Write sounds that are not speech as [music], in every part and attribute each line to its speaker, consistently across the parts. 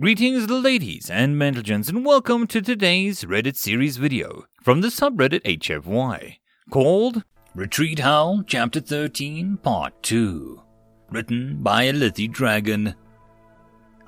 Speaker 1: Greetings, ladies and gentlemen, and welcome to today's Reddit series video from the subreddit HFY called Retreat Hell Chapter 13 Part 2, written by a Lithy Dragon.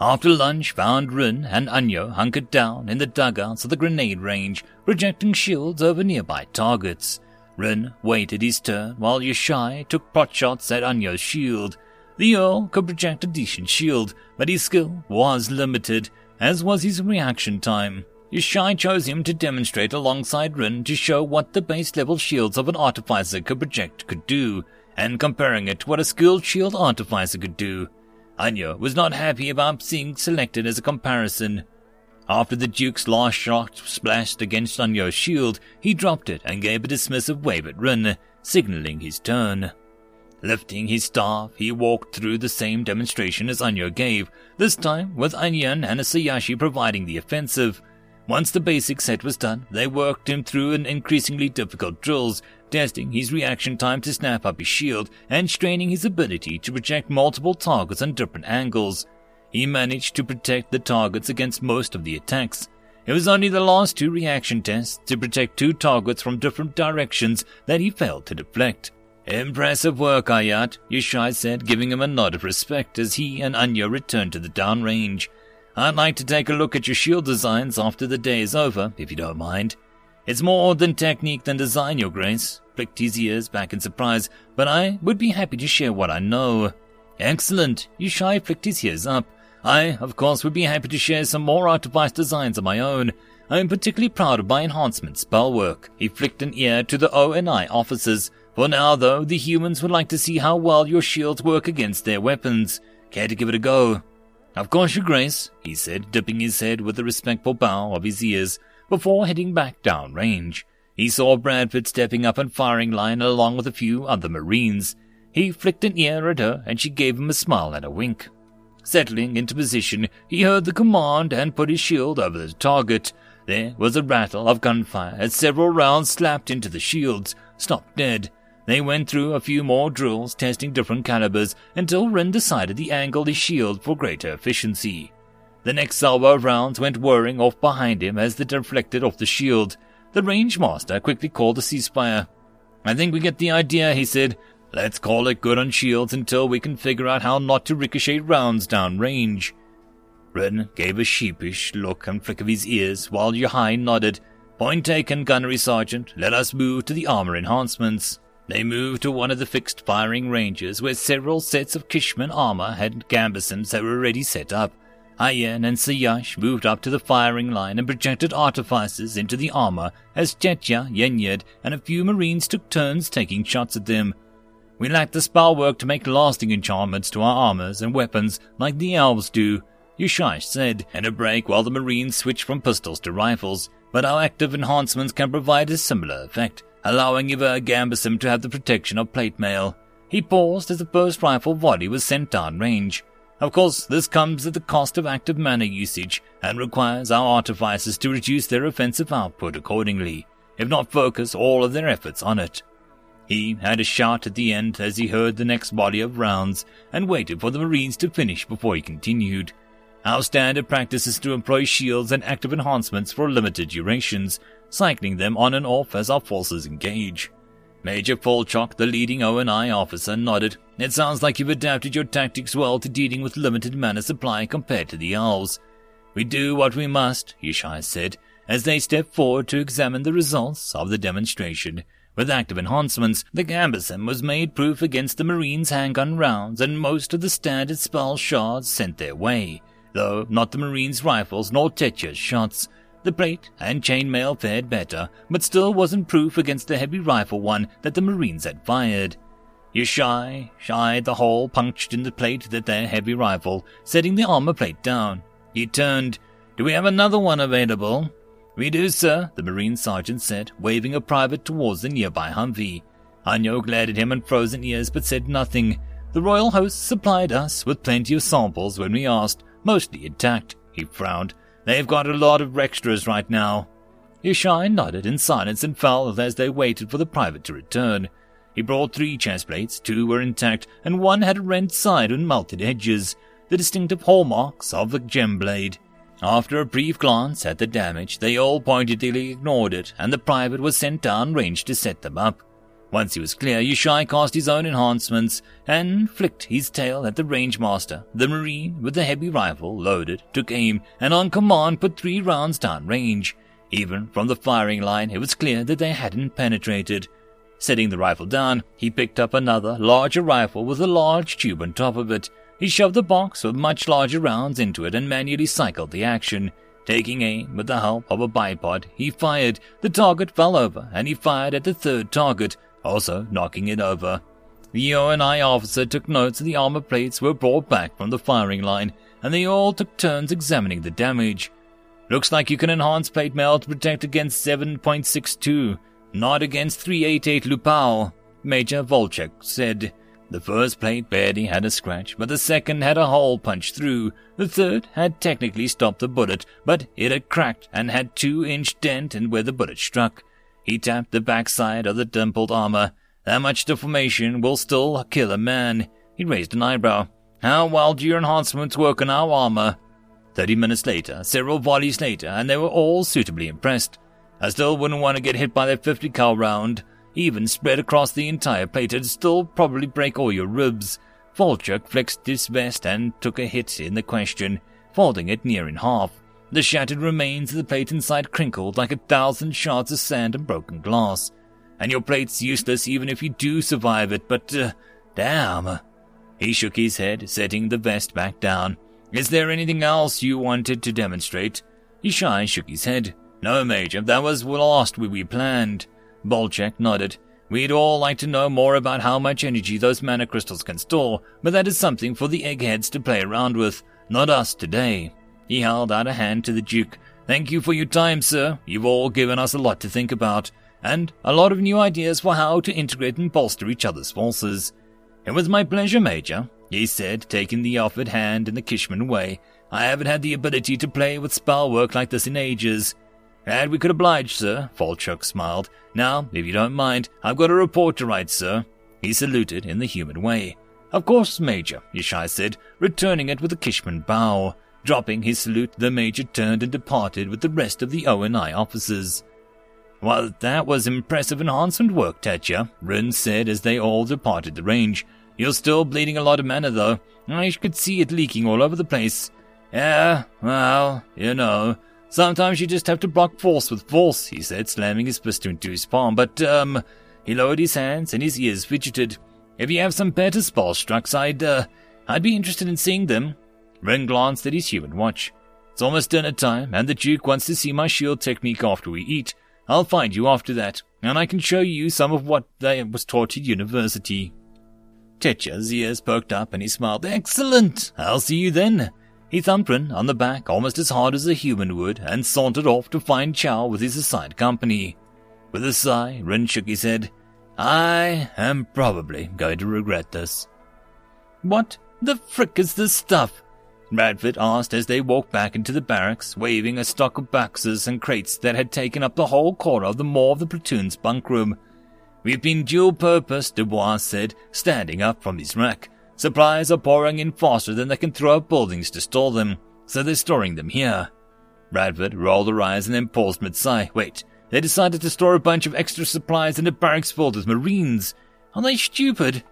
Speaker 1: After lunch, found Rin and Anya hunkered down in the dugouts of the grenade range, projecting shields over nearby targets. Rin waited his turn while Yashai took pot shots at Anya's shield. The Earl could project a decent shield, but his skill was limited, as was his reaction time. Yashai chose him to demonstrate alongside Rin to show what the base level shields of an artificer could project could do, and comparing it to what a skilled shield artificer could do. Anya was not happy about being selected as a comparison. After the Duke's last shot splashed against Anya's shield, he dropped it and gave a dismissive wave at Rin, signaling his turn. Lifting his staff, he walked through the same demonstration as Anya gave, this time with Anyan and Sayashi providing the offensive. Once the basic set was done, they worked him through an increasingly difficult drills, testing his reaction time to snap up his shield and straining his ability to project multiple targets on different angles. He managed to protect the targets against most of the attacks. It was only the last two reaction tests to protect two targets from different directions that he failed to deflect. Impressive work, Ayat, Yashai said, giving him a nod of respect as he and Anya returned to the downrange. I'd like to take a look at your shield designs after the day is over, if you don't mind. It's more than technique than design, Your Grace. Flicked his ears back in surprise, but I would be happy to share what I know. Excellent. Yashai flicked his ears up. I, of course, would be happy to share some more artifice designs of my own. I am particularly proud of my enhancement spell work. He flicked an ear to the ONI officers. For now, though, the humans would like to see how well your shields work against their weapons. Care to give it a go? Of course, Your Grace, he said, dipping his head with a respectful bow of his ears before heading back down range. He saw Bradford stepping up and firing line along with a few other Marines. He flicked an ear at her, and she gave him a smile and a wink. Settling into position, he heard the command and put his shield over the target. There was a rattle of gunfire as several rounds slapped into the shields, stopped dead. They went through a few more drills, testing different calibers, until Ren decided to angle his shield for greater efficiency. The next salvo of rounds went whirring off behind him as they deflected off the shield. The range master quickly called a ceasefire. I think we get the idea, he said. Let's call it good on shields until we can figure out how not to ricochet rounds down range. Rin gave a sheepish look and flick of his ears while Yahai nodded. Point taken, gunnery sergeant. Let us move to the armor enhancements. They moved to one of the fixed firing ranges where several sets of Kishman armor had gambesons that were already set up. Ayen and Sayash moved up to the firing line and projected artifices into the armor as Tetya, Yinyet, and a few marines took turns taking shots at them. We lack the spell work to make lasting enchantments to our armors and weapons like the elves do, Yushash said, in a break while the marines switched from pistols to rifles, but our active enhancements can provide a similar effect allowing Iver Gambeson to have the protection of plate mail. He paused as the first rifle volley was sent down range. Of course, this comes at the cost of active mana usage and requires our artificers to reduce their offensive output accordingly, if not focus all of their efforts on it. He had a shout at the end as he heard the next body of rounds and waited for the Marines to finish before he continued. Our standard practice is to employ shields and active enhancements for limited durations, cycling them on and off as our forces engage. Major Volchek, the leading ONI officer, nodded. It sounds like you've adapted your tactics well to dealing with limited mana supply compared to the elves. We do what we must, Yishai said, as they stepped forward to examine the results of the demonstration. With active enhancements, the Gambeson was made proof against the Marines' handgun rounds and most of the standard spell shards sent their way, though not the Marines' rifles nor Tetya's shots. The plate and chainmail fared better, but still wasn't proof against the heavy rifle one that the Marines had fired. Shy, shy the hole punched in the plate that their heavy rifle, setting the armor plate down. He turned. Do we have another one available? We do, sir, the Marine sergeant said, waving a private towards the nearby Humvee. Anyo glared at him and frozen ears but said nothing. The royal host supplied us with plenty of samples when we asked, mostly intact. He frowned. They've got a lot of extras right now. Yashai nodded in silence and fell as they waited for the private to return. He brought three chest plates, two were intact, and one had a rent side and melted edges. the distinctive hallmarks of the gem blade. After a brief glance at the damage, they all pointedly ignored it, and the private was sent down range to set them up. Once he was clear, Yushai cast his own enhancements and flicked his tail at the range master. The marine, with the heavy rifle loaded, took aim and on command put three rounds down range. Even from the firing line, it was clear that they hadn't penetrated. Setting the rifle down, he picked up another, larger rifle with a large tube on top of it. He shoved the box with much larger rounds into it and manually cycled the action. Taking aim with the help of a bipod, he fired. The target fell over, and he fired at the third target, also knocking it over. The ONI officer took notes and the armor plates were brought back from the firing line, and they all took turns examining the damage. Looks like you can enhance plate mail to protect against 7.62, not against 388 Lapua, Major Volchek said. The first plate barely had a scratch, but the second had a hole punched through. The third had technically stopped the bullet, but it had cracked and had two-inch dent in where the bullet struck. He tapped the backside of the dimpled armor. That much deformation will still kill a man. He raised an eyebrow. How well do your enhancements work on our armor? Thirty minutes later, several volleys later, and they were all suitably impressed. I still wouldn't want to get hit by that 50 cal round. Even spread across the entire plate, it'd still probably break all your ribs. Volchek flexed his vest and took a hit in the question, folding it near in half. The shattered remains of the plate inside crinkled like a thousand shards of sand and broken glass. And your plate's useless even if you do survive it, but, uh, damn. He shook his head, setting the vest back down. Is there anything else you wanted to demonstrate? Yushai shook his head. No, Major, that was last we, we planned. Volchek nodded. We'd all like to know more about how much energy those mana crystals can store, but that is something for the eggheads to play around with, not us today. He held out a hand to the Duke. Thank you for your time, sir. You've all given us a lot to think about, and a lot of new ideas for how to integrate and bolster each other's forces. It was my pleasure, Major, he said, taking the offered hand in the Kishman way. I haven't had the ability to play with spell work like this in ages. And we could oblige, sir, Volchek smiled. Now, if you don't mind, I've got a report to write, sir. He saluted in the human way. Of course, Major, Yushai said, returning it with a Kishman bow. Dropping his salute, the major turned and departed with the rest of the ONI officers. Well, that was impressive enhancement work, Tetya, Rin said as they all departed the range. You're still bleeding a lot of mana, though. I could see it leaking all over the place. Yeah, well, you know, sometimes you just have to block force with force, he said, slamming his pistol into his palm. But, um, he lowered his hands and his ears fidgeted. If you have some better spell strucks, I'd, uh, I'd be interested in seeing them. Ren glanced at his human watch. It's almost dinner time, and the Duke wants to see my shield technique after we eat. I'll find you after that, and I can show you some of what they was taught at university. Tetya's ears perked up and he smiled. Excellent! I'll see you then. He thumped Ren on the back almost as hard as a human would and sauntered off to find Chow with his assigned company. With a sigh, Ren shook his head. I am probably going to regret this. What the frick is this stuff? Bradford asked as they walked back into the barracks, waving a stock of boxes and crates that had taken up the whole corner of the more of the platoon's bunk room. We've been dual purpose, Dubois said, standing up from his rack. Supplies are pouring in faster than they can throw up buildings to store them, so they're storing them here. Bradford rolled her eyes and then paused mid-sigh. Wait, they decided to store a bunch of extra supplies in the barracks filled with Marines. Are they stupid?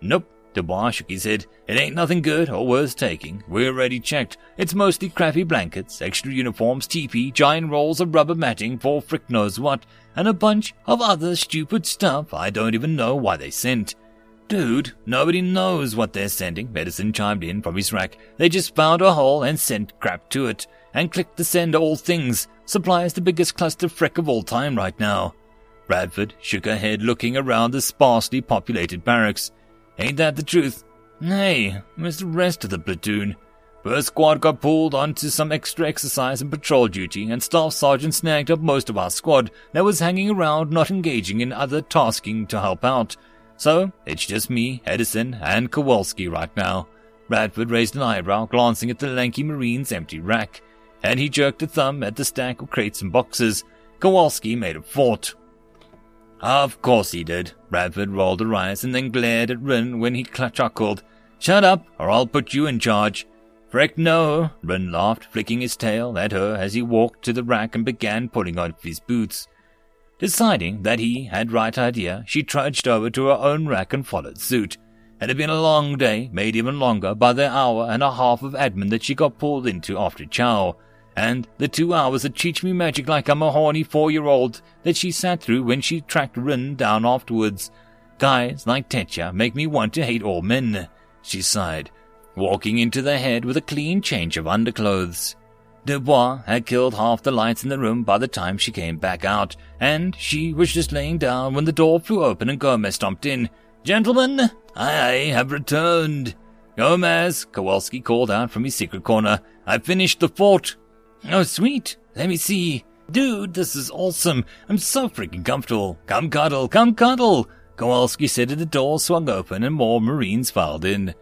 Speaker 1: Nope, Dubois shook his head. It ain't nothing good or worth taking. We're already checked. It's mostly crappy blankets, extra uniforms, teepee, giant rolls of rubber matting for frick knows what, and a bunch of other stupid stuff I don't even know why they sent. Dude, nobody knows what they're sending, Medicine chimed in from his rack. They just found a hole and sent crap to it, and clicked to send all things. Supply is the biggest cluster frick of all time right now. Bradford shook her head looking around the sparsely populated barracks. Ain't that the truth? Hey, where's the rest of the platoon? First squad got pulled onto some extra exercise and patrol duty, and Staff Sergeant snagged up most of our squad that was hanging around not engaging in other tasking to help out. So, it's just me, Edison, and Kowalski right now. Bradford raised an eyebrow, glancing at the lanky Marine's empty rack, and he jerked a thumb at the stack of crates and boxes. Kowalski made a fort. Of course he did. Bradford rolled her eyes and then glared at Rin when he chuckled. Shut up, or I'll put you in charge. Frick no, Ren laughed, flicking his tail at her as he walked to the rack and began pulling on his boots. Deciding that he had right idea, she trudged over to her own rack and followed suit. It had been a long day, made even longer by the hour and a half of admin that she got pulled into after chow, and the two hours that teach me magic like I'm a horny four-year-old that she sat through when she tracked Rin down afterwards. Guys like Tetya make me want to hate all men, she sighed, walking into the head with a clean change of underclothes. Dubois had killed half the lights in the room by the time she came back out, and she was just laying down when the door flew open and Gomez stomped in. Gentlemen, I have returned. Gomez, Kowalski called out from his secret corner. I finished the fort. Oh, sweet. Let me see. Dude, this is awesome. I'm so freaking comfortable. Come cuddle, come cuddle. Kowalski said as the door swung open and more Marines filed in.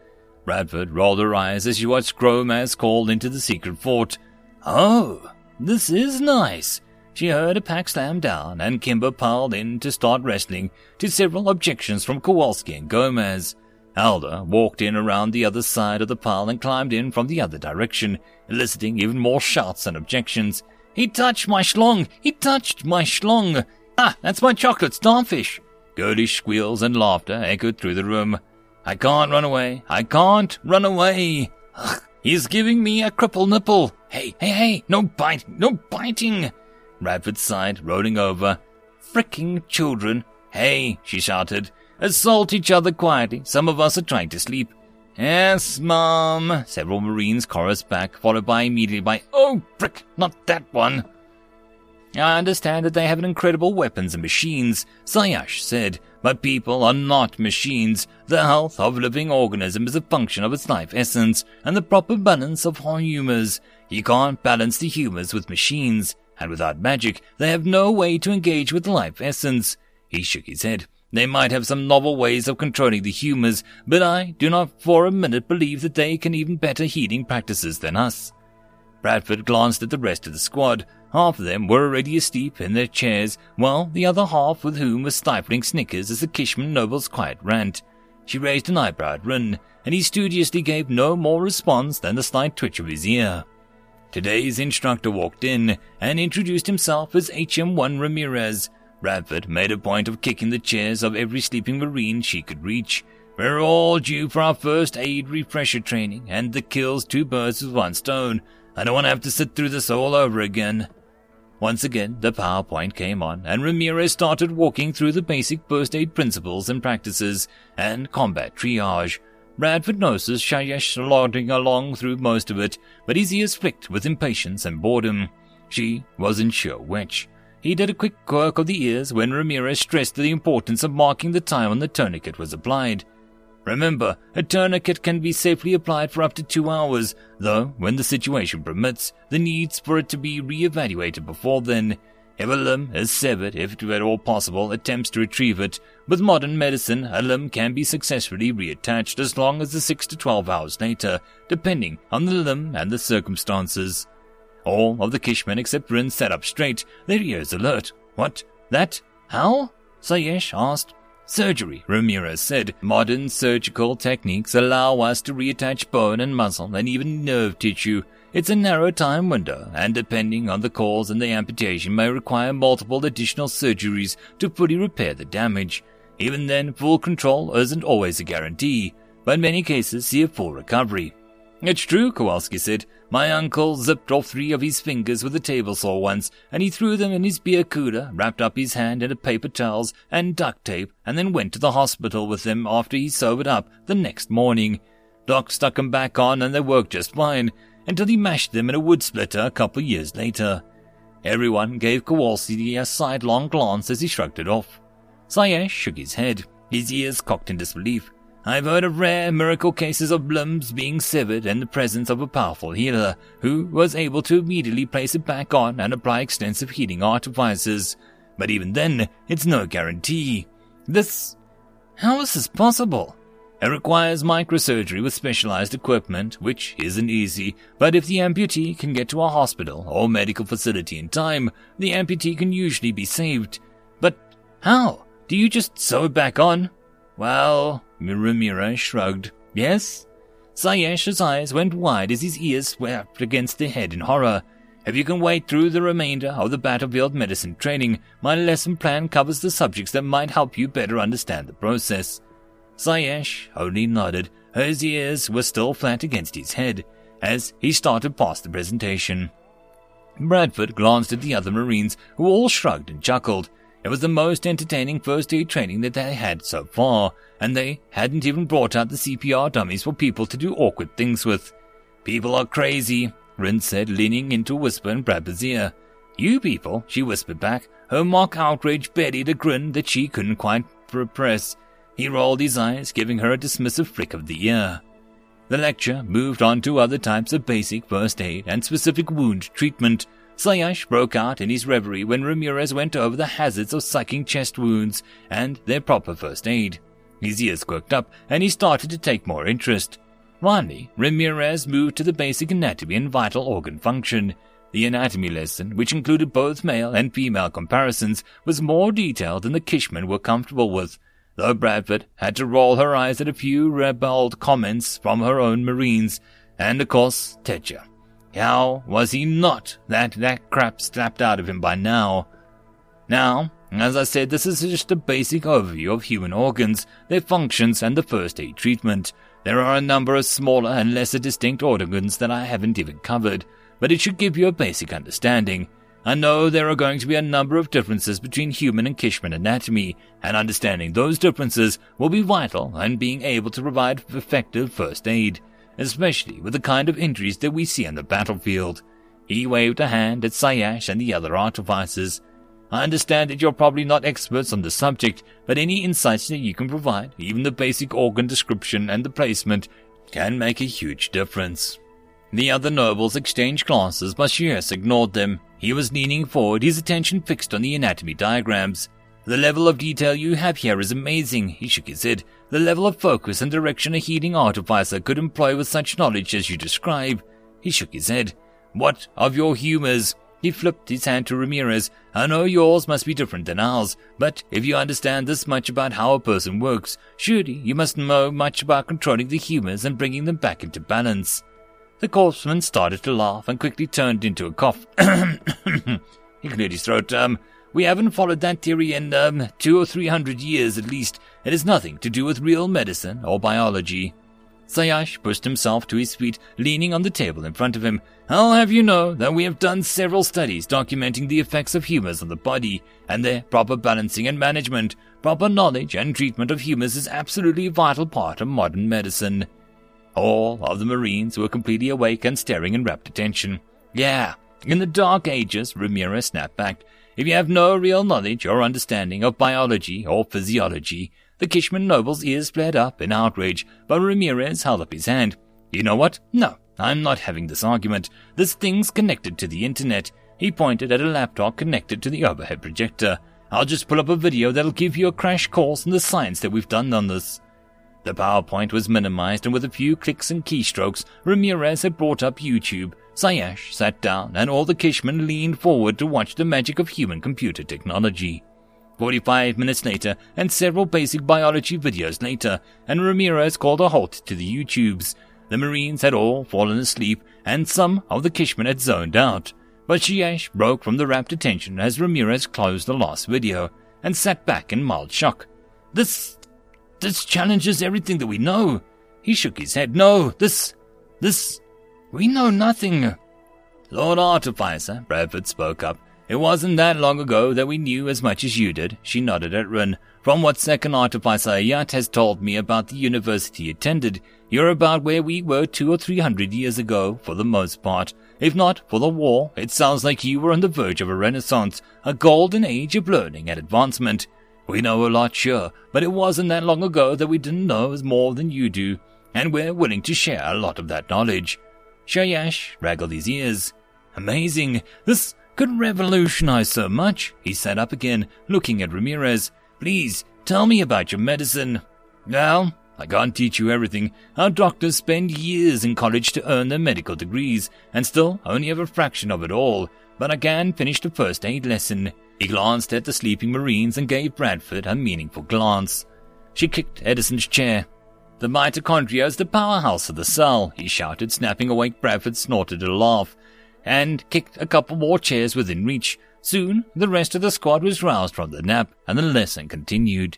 Speaker 1: Bradford rolled her eyes as she watched Gomez call into the secret fort. Oh, this is nice. She heard a pack slam down, and Kimber piled in to start wrestling, to several objections from Kowalski and Gomez. Alda walked in around the other side of the pile and climbed in from the other direction, eliciting even more shouts and objections. He touched my schlong! He touched my schlong! Ah, that's my chocolate starfish! Girlish squeals and laughter echoed through the room. I can't run away. I can't run away. Ugh, he's giving me a cripple nipple. Hey, hey, hey, no biting, no biting. Bradford sighed, rolling over. Fricking children. Hey, she shouted. Assault each other quietly. Some of us are trying to sleep. Yes, Mom. Several Marines chorus back, followed by immediately by, Oh, frick, not that one. I understand that they have incredible weapons and machines, Sayash said, but people are not machines. The health of a living organism is a function of its life essence and the proper balance of humors. You can't balance the humors with machines, and without magic, they have no way to engage with life essence. He shook his head. They might have some novel ways of controlling the humors, but I do not for a minute believe that they can even better healing practices than us. Bradford glanced at the rest of the squad. Half of them were already asleep in their chairs, while the other half with whom was stifling snickers as the Kishman noble's quiet rant. She raised an eyebrow at Rin, and he studiously gave no more response than the slight twitch of his ear. Today's instructor walked in and introduced himself as HM1 Ramirez. Bradford made a point of kicking the chairs of every sleeping Marine she could reach. We're all due for our first aid refresher training, and the kills two birds with one stone. I don't want to have to sit through this all over again. Once again, the PowerPoint came on, and Ramirez started walking through the basic first aid principles and practices and combat triage. Bradford noticed Shayesh slogging along through most of it, but his ears flicked with impatience and boredom. She wasn't sure which. He did a quick quirk of the ears when Ramirez stressed the importance of marking the time when the tourniquet was applied. Remember, a tourniquet can be safely applied for up to two hours, though, when the situation permits, the needs for it to be re-evaluated before then. If a limb is severed, if at all possible, attempts to retrieve it. With modern medicine, a limb can be successfully reattached as long as the 6 to 12 hours later, depending on the limb and the circumstances. All of the Kishmen except Rin sat up straight, their ears alert. What? That? How? Sayesh asked. Surgery, Ramirez said. Modern surgical techniques allow us to reattach bone and muscle and even nerve tissue. It's a narrow time window, and depending on the cause and the amputation may require multiple additional surgeries to fully repair the damage. Even then, full control isn't always a guarantee, but in many cases see a full recovery. It's true, Kowalski said. My uncle zipped off three of his fingers with a table saw once, and he threw them in his beer cooler, wrapped up his hand in a paper towels and duct tape, and then went to the hospital with them after he sobered up the next morning. Doc stuck 'em back on and they worked just fine, until he mashed them in a wood splitter a couple years later. Everyone gave Kowalski a sidelong glance as he shrugged it off. Sayesh shook his head, his ears cocked in disbelief. I've heard of rare miracle cases of limbs being severed in the presence of a powerful healer who was able to immediately place it back on and apply extensive healing artifices. But even then, it's no guarantee. This. How is this possible? It requires microsurgery with specialized equipment, which isn't easy, but if the amputee can get to a hospital or medical facility in time, the amputee can usually be saved. But how? Do you just sew it back on? Well, Ramirez shrugged. Yes? Sayesh's eyes went wide as his ears swept against the head in horror. If you can wait through the remainder of the battlefield medicine training, my lesson plan covers the subjects that might help you better understand the process. Sayesh only nodded. His ears were still flat against his head as he started past the presentation. Bradford glanced at the other Marines, who all shrugged and chuckled. It was the most entertaining first aid training that they had so far, and they hadn't even brought out the CPR dummies for people to do awkward things with. People are crazy, Rin said, leaning into a whisper in Bradford's ear. You people, she whispered back, her mock outrage buried a grin that she couldn't quite repress. He rolled his eyes, giving her a dismissive flick of the ear. The lecture moved on to other types of basic first aid and specific wound treatment. Sayash broke out in his reverie when Ramirez went over the hazards of sucking chest wounds and their proper first aid. His ears quirked up and he started to take more interest. Finally, Ramirez moved to the basic anatomy and vital organ function. The anatomy lesson, which included both male and female comparisons, was more detailed than the Kishmen were comfortable with, though Bradford had to roll her eyes at a few rebelled comments from her own Marines, and of course, Tetya. How was he not that that crap slapped out of him by now? Now, as I said, this is just a basic overview of human organs, their functions, and the first aid treatment. There are a number of smaller and lesser distinct organs that I haven't even covered, but it should give you a basic understanding. I know there are going to be a number of differences between human and Kishman anatomy, and understanding those differences will be vital in being able to provide effective first aid, especially with the kind of injuries that we see on the battlefield. He waved a hand at Sayash and the other artificers. I understand that you're probably not experts on the subject, but any insights that you can provide, even the basic organ description and the placement, can make a huge difference. The other nobles exchanged glances, but Shiers ignored them. He was leaning forward, his attention fixed on the anatomy diagrams. The level of detail you have here is amazing, he shook his head. The level of focus and direction a healing artificer could employ with such knowledge as you describe. He shook his head. What of your humors? He flipped his hand to Ramirez. I know yours must be different than ours, but if you understand this much about how a person works, surely you must know much about controlling the humors and bringing them back into balance. The corpsman started to laugh and quickly turned into a cough. [coughs] he cleared his throat. Um, we haven't followed that theory in, um, two or three hundred years at least. It has nothing to do with real medicine or biology. Sayash pushed himself to his feet, leaning on the table in front of him. I'll have you know that we have done several studies documenting the effects of humors on the body and their proper balancing and management. Proper knowledge and treatment of humors is absolutely a vital part of modern medicine. All of the Marines were completely awake and staring in rapt attention. Yeah, in the Dark Ages, Ramirez snapped back, if you have no real knowledge or understanding of biology or physiology, the Kishman noble's ears flared up in outrage, but Ramirez held up his hand. You know what? No, I'm not having this argument. This thing's connected to the internet. He pointed at a laptop connected to the overhead projector. I'll just pull up a video that'll give you a crash course in the science that we've done on this. The PowerPoint was minimized, and with a few clicks and keystrokes, Ramirez had brought up YouTube. Sayash sat down, and all the Kishmen leaned forward to watch the magic of human computer technology. 45 minutes later, and several basic biology videos later, and Ramirez called a halt to the YouTubes. The Marines had all fallen asleep, and some of the Kishmen had zoned out. But Shiash broke from the rapt attention as Ramirez closed the last video, and sat back in mild shock. This this challenges everything that we know. He shook his head. No, this, this, we know nothing. Lord Artificer, Bradford spoke up. It wasn't that long ago that we knew as much as you did. She nodded at Rin. From what Second Artificer Ayat has told me about the university attended, you're about where we were two or three hundred years ago, for the most part. If not for the war, it sounds like you were on the verge of a renaissance, a golden age of learning and advancement. We know a lot, sure, but it wasn't that long ago that we didn't know as more than you do, and we're willing to share a lot of that knowledge. Shayash waggled his ears. Amazing! This could revolutionize so much. He sat up again, looking at Ramirez. Please, tell me about your medicine. Well, I can't teach you everything. Our doctors spend years in college to earn their medical degrees, and still only have a fraction of it all, but I can finish the first aid lesson. He glanced at the sleeping Marines and gave Bradford a meaningful glance. She kicked Edison's chair. The mitochondria is the powerhouse of the cell, he shouted, snapping awake. Bradford snorted a laugh and kicked a couple more chairs within reach. Soon, the rest of the squad was roused from the nap, and the lesson continued.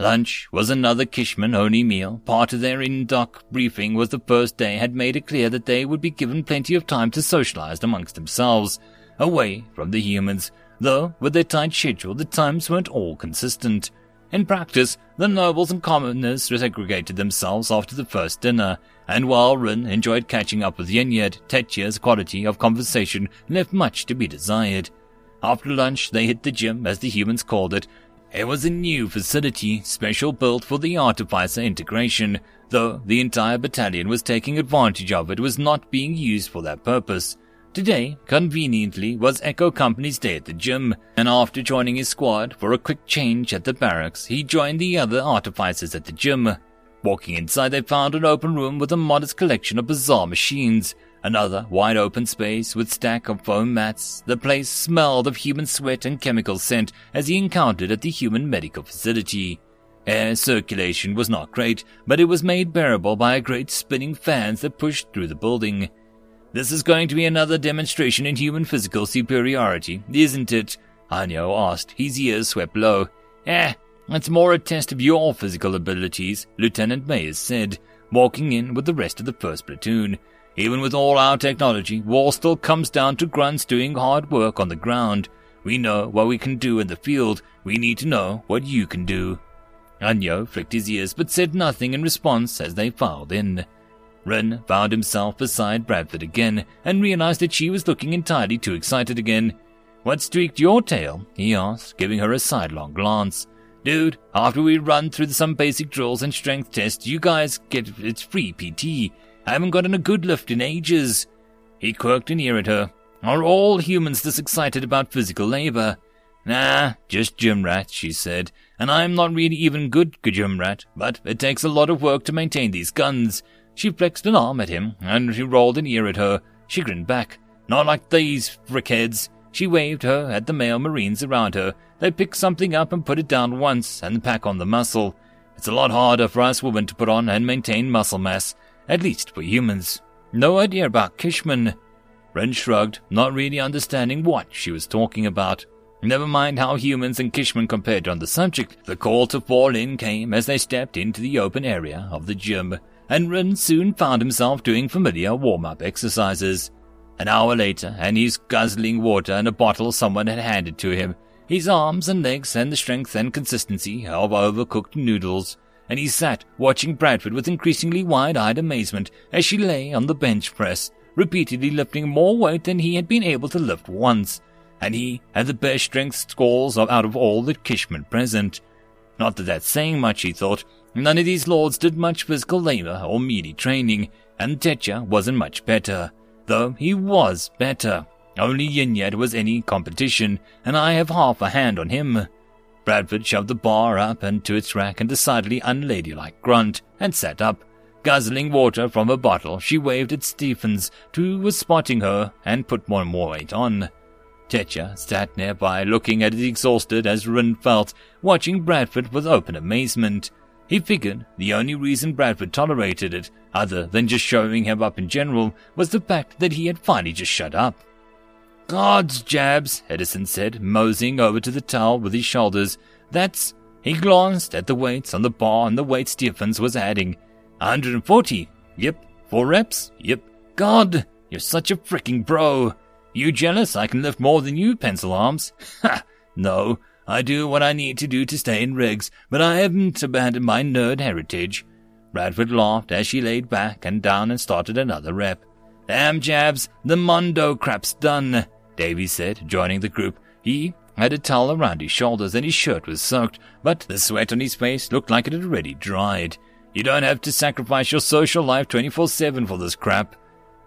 Speaker 1: Lunch was another Kishman only meal. Part of their in dock briefing was the first day had made it clear that they would be given plenty of time to socialize amongst themselves, away from the humans, though with their tight schedule the times weren't all consistent. In practice, the nobles and commoners segregated themselves after the first dinner, and while Rin enjoyed catching up with Yinyet, Tetya's quality of conversation left much to be desired. After lunch, they hit the gym, as the humans called it. It was a new facility, special built for the artificer integration, though the entire battalion was taking advantage of it was not being used for that purpose. Today, conveniently, was Echo Company's day at the gym, and after joining his squad for a quick change at the barracks, he joined the other artificers at the gym. Walking inside, they found an open room with a modest collection of bizarre machines. Another wide open space with stack of foam mats. The place smelled of human sweat and chemical scent as he encountered at the human medical facility. Air circulation was not great, but it was made bearable by a great spinning fans that pushed through the building. This is going to be another demonstration in human physical superiority, isn't it? Hanyo asked, his ears swept low. Eh, it's more a test of your physical abilities, Lieutenant Mayers said, walking in with the rest of the first platoon. Even with all our technology, war still comes down to grunts doing hard work on the ground. We know what we can do in the field. We need to know what you can do. Hanyo flicked his ears but said nothing in response as they filed in. Ren found himself beside Bradford again and realized that she was looking entirely too excited again. What streaked your tail? he asked, giving her a sidelong glance. Dude, after we run through some basic drills and strength tests, you guys get it's free PT. I haven't gotten a good lift in ages. He quirked an ear at her. Are all humans this excited about physical labor? Nah, just gym rat, she said. And I'm not really even good gym rat, but it takes a lot of work to maintain these guns. She flexed an arm at him, and he rolled an ear at her. She grinned back. Not like these frickheads. She waved her at the male marines around her. They pick something up and put it down once and pack on the muscle. It's a lot harder for us women to put on and maintain muscle mass, at least for humans. No idea about Kishman. Ren shrugged, not really understanding what she was talking about. Never mind how humans and Kishman compared on the subject, the call to fall in came as they stepped into the open area of the gym and Ren soon found himself doing familiar warm-up exercises. An hour later, and he's guzzling water in a bottle someone had handed to him. His arms and legs had the strength and consistency of overcooked noodles, and he sat watching Bradford with increasingly wide-eyed amazement as she lay on the bench press, repeatedly lifting more weight than he had been able to lift once, and he had the best strength scores out of all the Kishman present. Not that that's saying much, he thought, None of these lords did much physical labor or meaty training, and Tetya wasn't much better, though he was better. Only Yinyet was any competition, and I have half a hand on him. Bradford shoved the bar up into its rack and decidedly unladylike grunt, and sat up. Guzzling water from a bottle, she waved at Stephens, who was spotting her, and put one more weight on. Tetya sat nearby, looking at it exhausted as Rin felt, watching Bradford with open amazement. He figured the only reason Bradford tolerated it, other than just showing him up in general, was the fact that he had finally just shut up. God's jabs, Edison said, moseying over to the towel with his shoulders. That's. He glanced at the weights on the bar and the weight Stephens was adding. 140. Yep. Four reps. Yep. God, you're such a freaking bro. You jealous I can lift more than you, pencil arms? [laughs] Ha! No, I do what I need to do to stay in rigs, but I haven't abandoned my nerd heritage. Bradford laughed as she laid back and down and started another rep. Damn jabs, the Mondo crap's done, Davy said, joining the group. He had a towel around his shoulders and his shirt was soaked, but the sweat on his face looked like it had already dried. You don't have to sacrifice your social life 24-7 for this crap.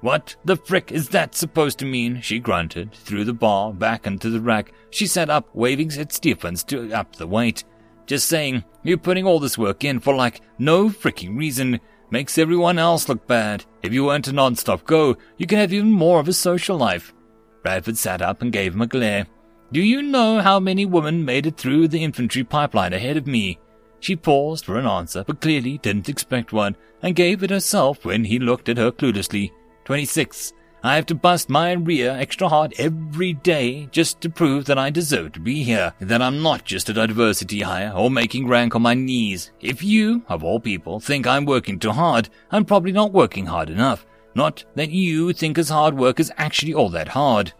Speaker 1: What the frick is that supposed to mean? She grunted, threw the bar back into the rack. She sat up, waving at Stephens to up the weight. Just saying, you're putting all this work in for like no freaking reason. Makes everyone else look bad. If you weren't a non-stop go, you could have even more of a social life. Bradford sat up and gave him a glare. Do you know how many women made it through the infantry pipeline ahead of me? She paused for an answer, but clearly didn't expect one, and gave it herself when he looked at her cluelessly. 26. I have to bust my rear extra hard every day just to prove that I deserve to be here, that I'm not just a diversity hire or making rank on my knees. If you, of all people, think I'm working too hard, I'm probably not working hard enough. Not that you think as hard work is actually all that hard.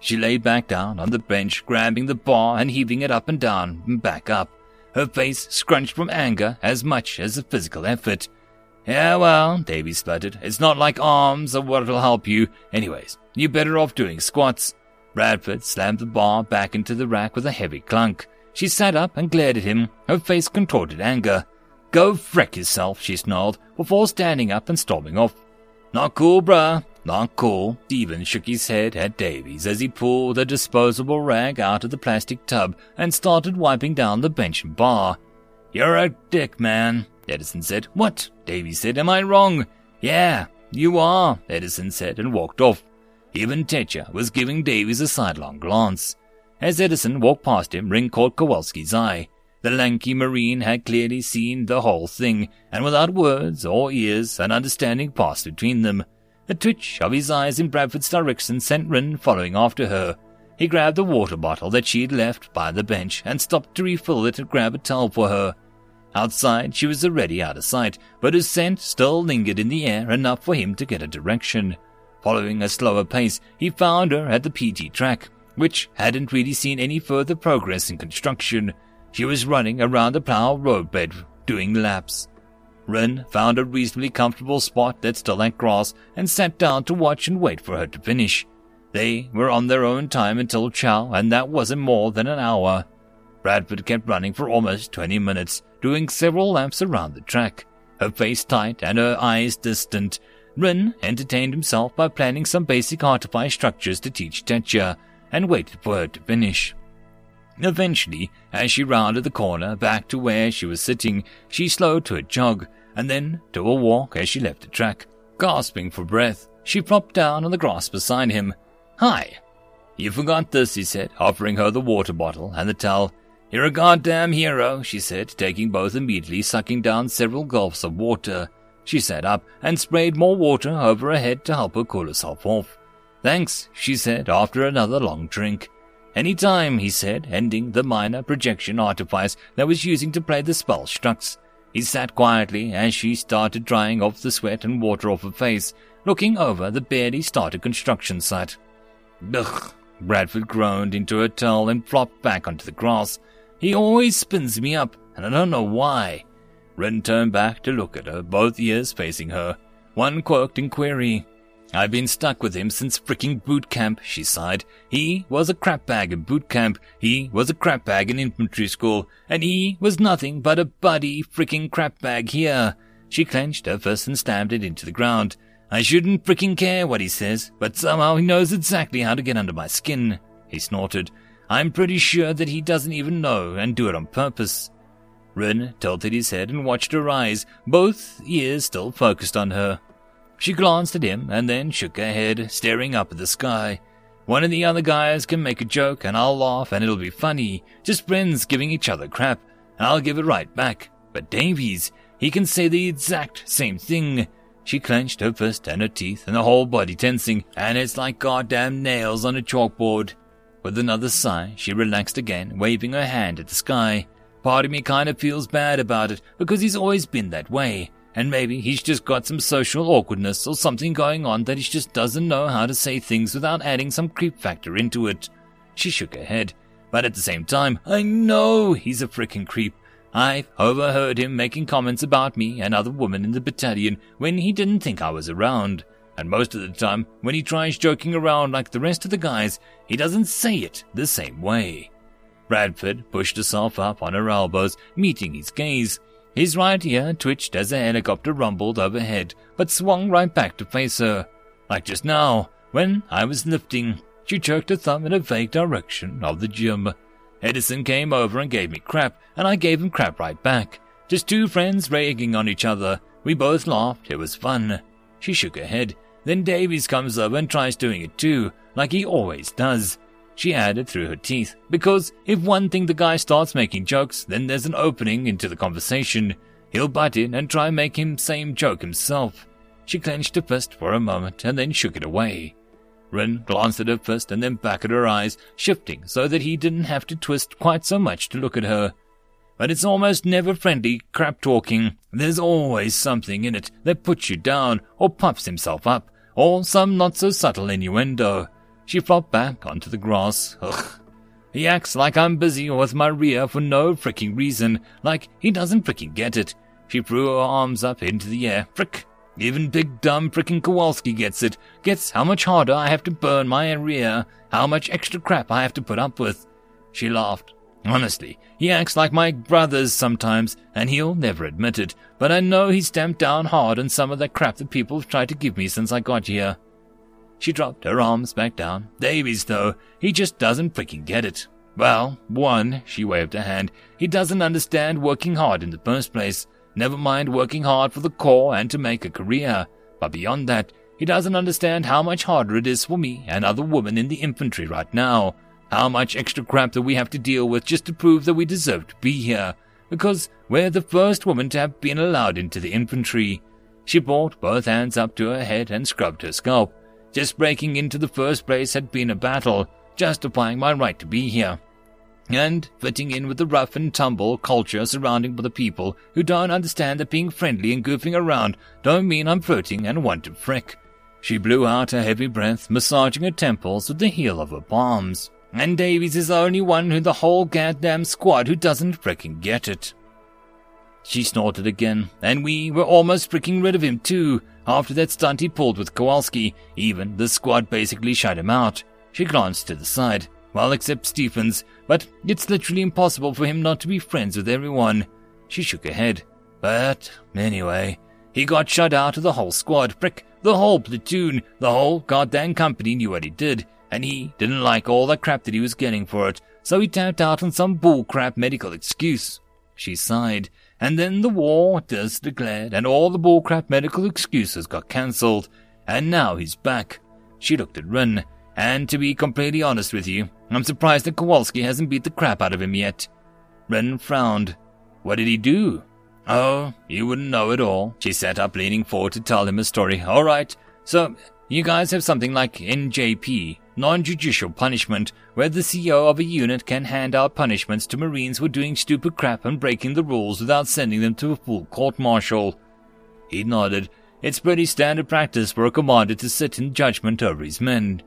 Speaker 1: She lay back down on the bench, grabbing the bar and heaving it up and down and back up, her face scrunched from anger as much as the physical effort. Yeah, well, Davy spluttered, it's not like arms or what'll help you. Anyways, you're better off doing squats. Bradford slammed the bar back into the rack with a heavy clunk. She sat up and glared at him, her face contorted anger. Go freck yourself, she snarled, before standing up and storming off. Not cool, bruh. Not cool. Stephen shook his head at Davies as he pulled a disposable rag out of the plastic tub and started wiping down the bench and bar. You're a dick, man, Edison said. What? Davies said. Am I wrong? Yeah, you are, Edison said and walked off. Even Tetcher was giving Davies a sidelong glance. As Edison walked past him, Rin caught Kowalski's eye. The lanky Marine had clearly seen the whole thing, and without words or ears, an understanding passed between them. A twitch of his eyes in Bradford's direction sent Rin following after her. He grabbed the water bottle that she had left by the bench and stopped to refill it and grab a towel for her. Outside, she was already out of sight, but her scent still lingered in the air enough for him to get a direction. Following a slower pace, he found her at the PT track, which hadn't really seen any further progress in construction. She was running around the plow roadbed, doing laps. Ren found a reasonably comfortable spot that still had grass and sat down to watch and wait for her to finish. They were on their own time until chow, and that wasn't more than an hour. Bradford kept running for almost 20 minutes, doing several laps around the track, her face tight and her eyes distant. Rin entertained himself by planning some basic artifice structures to teach Tetcha, and waited for her to finish. Eventually, as she rounded the corner back to where she was sitting, she slowed to a jog, and then to a walk as she left the track. Gasping for breath, she flopped down on the grass beside him. Hi. You forgot this, he said, offering her the water bottle and the towel. You're a goddamn hero, she said, taking both immediately, sucking down several gulps of water. She sat up and sprayed more water over her head to help her cool herself off. Thanks, she said after another long drink. Any time, he said, ending the minor projection artifice that was using to play the spell Strux. He sat quietly as she started drying off the sweat and water off her face, looking over the barely started construction site. Ugh, Bradford groaned into a towel and flopped back onto the grass. He always spins me up, and I don't know why. Ren turned back to look at her, both ears facing her. One quirked in query. I've been stuck with him since fricking boot camp, she sighed. He was a crapbag in boot camp, he was a crapbag in infantry school, and he was nothing but a buddy fricking crapbag here. She clenched her fist and stamped it into the ground. I shouldn't fricking care what he says, but somehow he knows exactly how to get under my skin. He snorted. I'm pretty sure that he doesn't even know and do it on purpose. Rin tilted his head and watched her eyes, both ears still focused on her. She glanced at him and then shook her head, staring up at the sky. One of the other guys can make a joke and I'll laugh and it'll be funny. Just friends giving each other crap. And I'll give it right back. But Davies, he can say the exact same thing. She clenched her fist and her teeth and her whole body tensing, and it's like goddamn nails on a chalkboard. With another sigh, she relaxed again, waving her hand at the sky. Part of me kind of feels bad about it because he's always been that way and maybe he's just got some social awkwardness or something going on that he just doesn't know how to say things without adding some creep factor into it. She shook her head, but at the same time, I know he's a frickin' creep. I've overheard him making comments about me and other women in the battalion when he didn't think I was around. And most of the time, when he tries joking around like the rest of the guys, he doesn't say it the same way. Bradford pushed herself up on her elbows, meeting his gaze. His right ear twitched as a helicopter rumbled overhead, but swung right back to face her. Like just now, when I was lifting, she jerked her thumb in a vague direction of the gym. Edison came over and gave me crap, and I gave him crap right back. Just two friends ragging on each other. We both laughed. It was fun. She shook her head. Then Davies comes over and tries doing it too, like he always does. she added through her teeth, because if one thing the guy starts making jokes, then there's an opening into the conversation. He'll butt in and try make him same joke himself. She clenched her fist for a moment and then shook it away. Ren glanced at her fist and then back at her eyes, shifting so that he didn't have to twist quite so much to look at her. But it's almost never friendly crap talking. There's always something in it that puts you down or puffs himself up, or some not so subtle innuendo. She flopped back onto the grass. Ugh. He acts like I'm busy with my rear for no fricking reason, like he doesn't fricking get it. She threw her arms up into the air. Frick! Even big dumb fricking Kowalski gets it. Gets how much harder I have to burn my rear, how much extra crap I have to put up with. She laughed. Honestly, he acts like my brothers sometimes, and he'll never admit it, but I know he's stamped down hard on some of the crap that people have tried to give me since I got here. She dropped her arms back down. Davies, though, he just doesn't freaking get it. Well, one, she waved her hand, he doesn't understand working hard in the first place. Never mind working hard for the Corps and to make a career. But beyond that, he doesn't understand how much harder it is for me and other women in the infantry right now. How much extra crap that we have to deal with just to prove that we deserve to be here. Because we're the first woman to have been allowed into the infantry. She brought both hands up to her head and scrubbed her scalp. Just breaking into the first place had been a battle, justifying my right to be here. And fitting in with the rough and tumble culture surrounding the people who don't understand that being friendly and goofing around don't mean I'm flirting and want to frick. She blew out a heavy breath, massaging her temples with the heel of her palms. And Davies is the only one in the whole goddamn squad who doesn't fricking get it. She snorted again, and we were almost freaking rid of him too. After that stunt he pulled with Kowalski, even the squad basically shut him out. She glanced to the side. Well, except Stephens, but it's literally impossible for him not to be friends with everyone. She shook her head. But, anyway, he got shut out of the whole squad, prick, the whole platoon, the whole goddamn company knew what he did, and he didn't like all the crap that he was getting for it, so he tapped out on some bullcrap medical excuse. She sighed. And then the war was declared, and all the bullcrap medical excuses got cancelled, and now he's back. She looked at Rin, and to be completely honest with you, I'm surprised that Kowalski hasn't beat the crap out of him yet. Rin frowned. What did he do? Oh, you wouldn't know it all. She sat up, leaning forward to tell him a story. All right, so you guys have something like NJP, non-judicial punishment, where the CEO of a unit can hand out punishments to Marines for doing stupid crap and breaking the rules without sending them to a full court-martial. He nodded. It's pretty standard practice for a commander to sit in judgment over his men.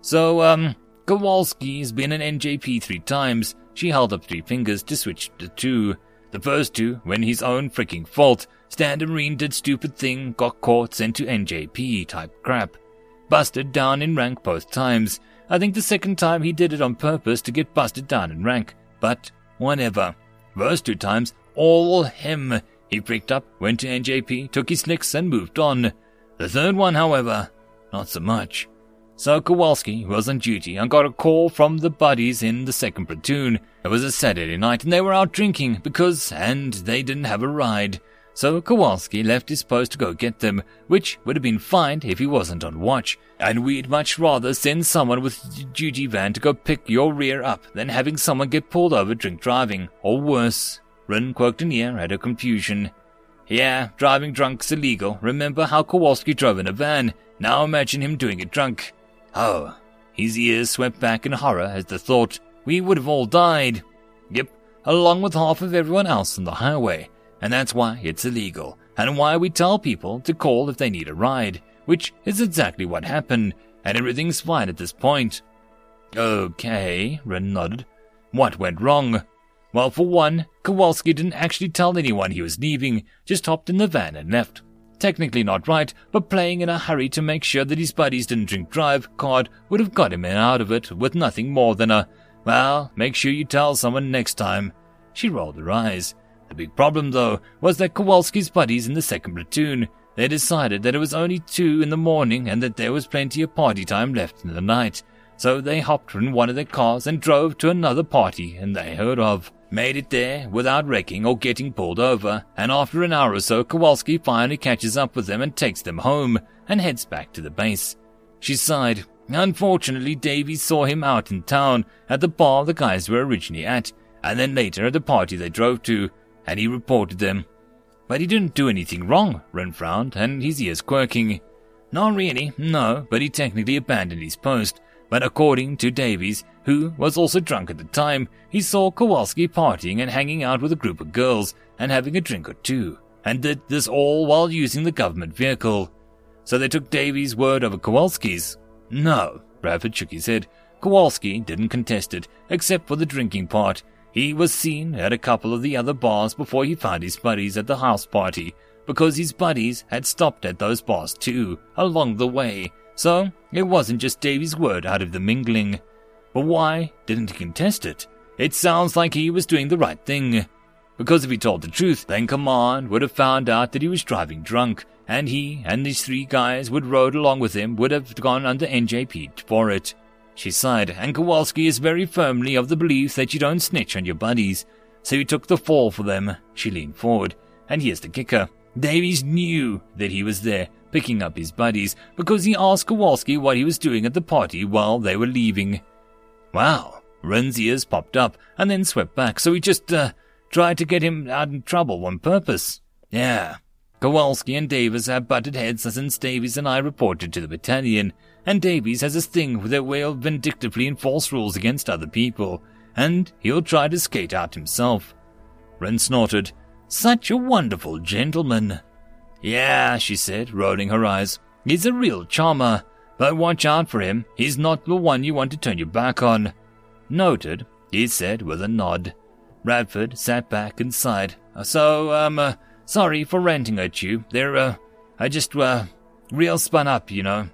Speaker 1: So, um, Kowalski's been an NJP three times. She held up three fingers to switch the two. The first two, when his own freaking fault, Standard Marine did stupid thing, got caught, sent to NJP type crap. Busted down in rank both times. I think the second time he did it on purpose to get busted down in rank, but whatever. First two times, all him. He freaked up, went to NJP, took his licks, and moved on. The third one, however, not so much. So Kowalski was on duty and got a call from the buddies in the second platoon. It was a Saturday night and they were out drinking because, and they didn't have a ride. So Kowalski left his post to go get them, which would have been fine if he wasn't on watch. And we'd much rather send someone with a duty van to go pick your rear up than having someone get pulled over drink driving, or worse. Rin quirked an ear at her confusion. Yeah, driving drunk's illegal. Remember how Kowalski drove in a van? Now imagine him doing it drunk. Oh, his ears swept back in horror as the thought, we would have all died. Yep, along with half of everyone else on the highway. And that's why it's illegal, and why we tell people to call if they need a ride, which is exactly what happened, and everything's fine at this point. Okay, Rin nodded. What went wrong? Well, for one, Kowalski didn't actually tell anyone he was leaving, just hopped in the van and left. Technically not right, but playing in a hurry to make sure that his buddies didn't drink drive card would have got him out of it with nothing more than a, well, make sure you tell someone next time. She rolled her eyes. The big problem, though, was that Kowalski's buddies in the second platoon, they decided that it was only two in the morning and that there was plenty of party time left in the night. So they hopped in one of their cars and drove to another party and they heard of. Made it there without wrecking or getting pulled over, and after an hour or so, Kowalski finally catches up with them and takes them home and heads back to the base. She sighed. Unfortunately, Davies saw him out in town at the bar the guys were originally at, and then later at the party they drove to, and he reported them. But he didn't do anything wrong, Rin frowned, and his ears quirking. Not really, no, but he technically abandoned his post. But according to Davies, who was also drunk at the time, he saw Kowalski partying and hanging out with a group of girls and having a drink or two, and did this all while using the government vehicle. So they took Davies' word over Kowalski's. No, Bradford shook his head. Kowalski didn't contest it, except for the drinking part. He was seen at a couple of the other bars before he found his buddies at the house party, because his buddies had stopped at those bars too, along the way, so it wasn't just Davies' word out of the mingling. But why didn't he contest it? It sounds like he was doing the right thing. Because if he told the truth, then Command would have found out that he was driving drunk, and he and these three guys who rode along with him would have gone under NJP for it. She sighed, and Kowalski is very firmly of the belief that you don't snitch on your buddies, so he took the fall for them. She leaned forward, and here's the kicker. Davies knew that he was there, picking up his buddies, because he asked Kowalski what he was doing at the party while they were leaving. Wow, Rin's ears popped up and then swept back, so he just, uh, tried to get him out of trouble on purpose. Yeah. Kowalski and Davies have butted heads since Davies and I reported to the battalion, and Davies has a thing with a way of vindictively enforce rules against other people, and he'll try to skate out himself. Rin snorted. Such a wonderful gentleman. Yeah, she said, rolling her eyes. He's a real charmer, but watch out for him. He's not the one you want to turn your back on. Noted, he said with a nod. Bradford sat back and sighed. So, um, uh, sorry for ranting at you. They're, uh, I just, uh, real spun up, you know.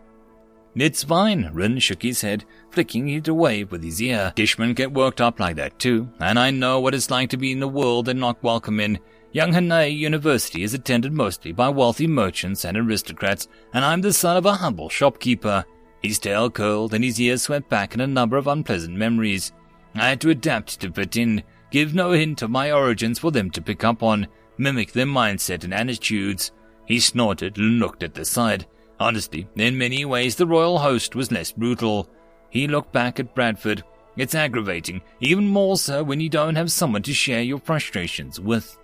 Speaker 1: It's fine, Rin shook his head, flicking it away with his ear. Kishmen get worked up like that too, and I know what it's like to be in a world they're not welcome in. Young Hanai University is attended mostly by wealthy merchants and aristocrats, and I'm the son of a humble shopkeeper. His tail curled and his ears swept back in a number of unpleasant memories. I had to adapt to fit in, give no hint of my origins for them to pick up on, mimic their mindset and attitudes. He snorted and looked at the side. Honestly, in many ways the royal host was less brutal. He looked back at Bradford. It's aggravating, even more so when you don't have someone to share your frustrations with.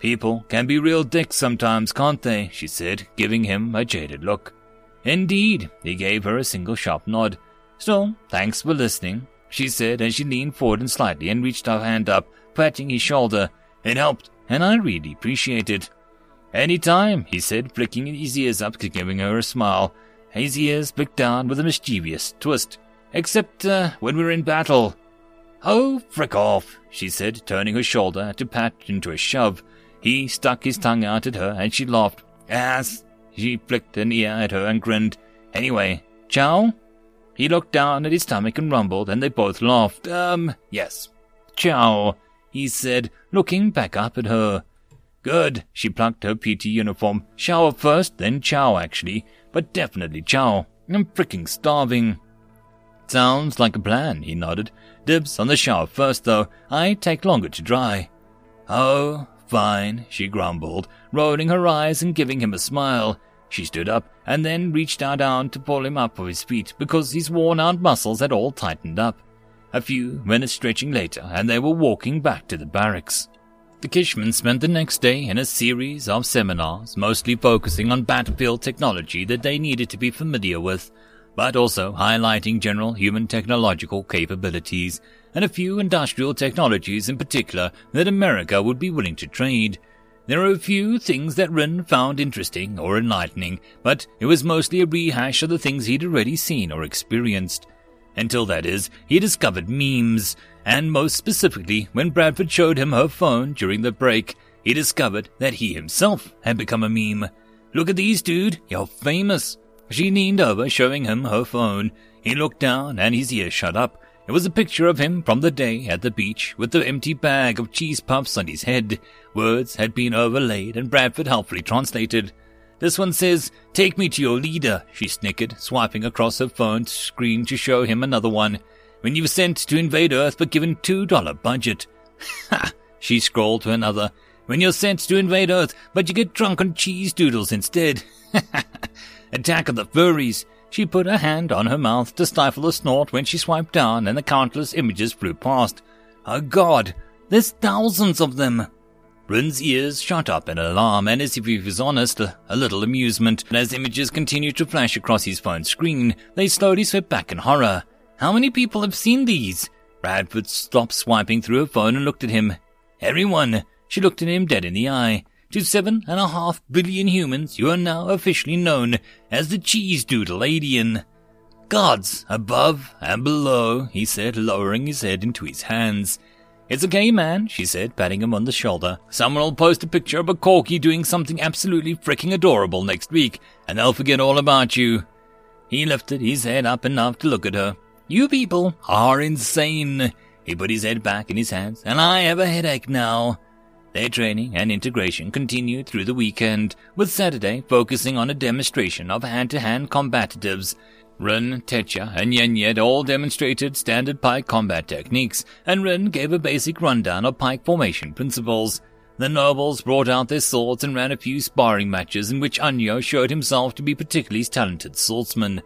Speaker 1: People can be real dicks sometimes, can't they? she said, giving him a jaded look. Indeed, he gave her a single sharp nod. So, thanks for listening, she said as she leaned forward and slightly and reached her hand up, patting his shoulder. It helped, and I really appreciate it. Any time, he said, flicking his ears up, giving her a smile. His ears flicked down with a mischievous twist. Except uh, when we're in battle. Oh, frick off, she said, turning her shoulder to pat into a shove. He stuck his tongue out at her, and she laughed. Ass! She flicked an ear at her and grinned. Anyway, chow? He looked down at his stomach and rumbled, and they both laughed. Um, yes. Chow, he said, looking back up at her. Good. She plucked her PT uniform. Shower first, then chow, actually. But definitely chow. I'm freaking starving. Sounds like a plan, he nodded. Dibs on the shower first, though. I take longer to dry. Oh, Fine, she grumbled, rolling her eyes and giving him a smile. She stood up and then reached out down to pull him up for his feet because his worn out muscles had all tightened up. A few minutes stretching later, and they were walking back to the barracks. The Kishmen spent the next day in a series of seminars, mostly focusing on battlefield technology that they needed to be familiar with, but also highlighting general human technological capabilities and a few industrial technologies in particular that America would be willing to trade. There are a few things that Rin found interesting or enlightening, but it was mostly a rehash of the things he'd already seen or experienced. Until that is, he discovered memes, and most specifically, when Bradford showed him her phone during the break, he discovered that he himself had become a meme. Look at these, dude, you're famous. She leaned over, showing him her phone. He looked down, and his ears shut up. It was a picture of him from the day at the beach with the empty bag of cheese puffs on his head. Words had been overlaid and Bradford helpfully translated. This one says, Take me to your leader, she snickered, swiping across her phone screen to show him another one. When you were sent to invade Earth but given $2 budget. [laughs] Ha! She scrolled to another. When you're sent to invade Earth but you get drunk on cheese doodles instead. [laughs] Attack of the furries. She put her hand on her mouth to stifle a snort when she swiped down and the countless images flew past. Oh God, there's thousands of them! Rin's ears shot up in alarm and as if he was honest, a, little amusement. And as images continued to flash across his phone screen, they slowly swept back in horror. How many people have seen these? Bradford stopped swiping through her phone and looked at him. Everyone. She looked at him dead in the eye. To seven and a half billion humans, you are now officially known as the Cheese Doodle Alien. Gods above and below, he said, lowering his head into his hands. It's okay, man, she said, patting him on the shoulder. Someone will post a picture of a corgi doing something absolutely freaking adorable next week, and they'll forget all about you. He lifted his head up enough to look at her. You people are insane. He put his head back in his hands, and I have a headache now. Their training and integration continued through the weekend, with Saturday focusing on a demonstration of hand-to-hand combatives Rin, Tetya, and Yinyet all demonstrated standard pike combat techniques, and Rin gave a basic rundown of pike formation principles. The nobles brought out their swords and ran a few sparring matches in which Anyo showed himself to be particularly talented swordsman.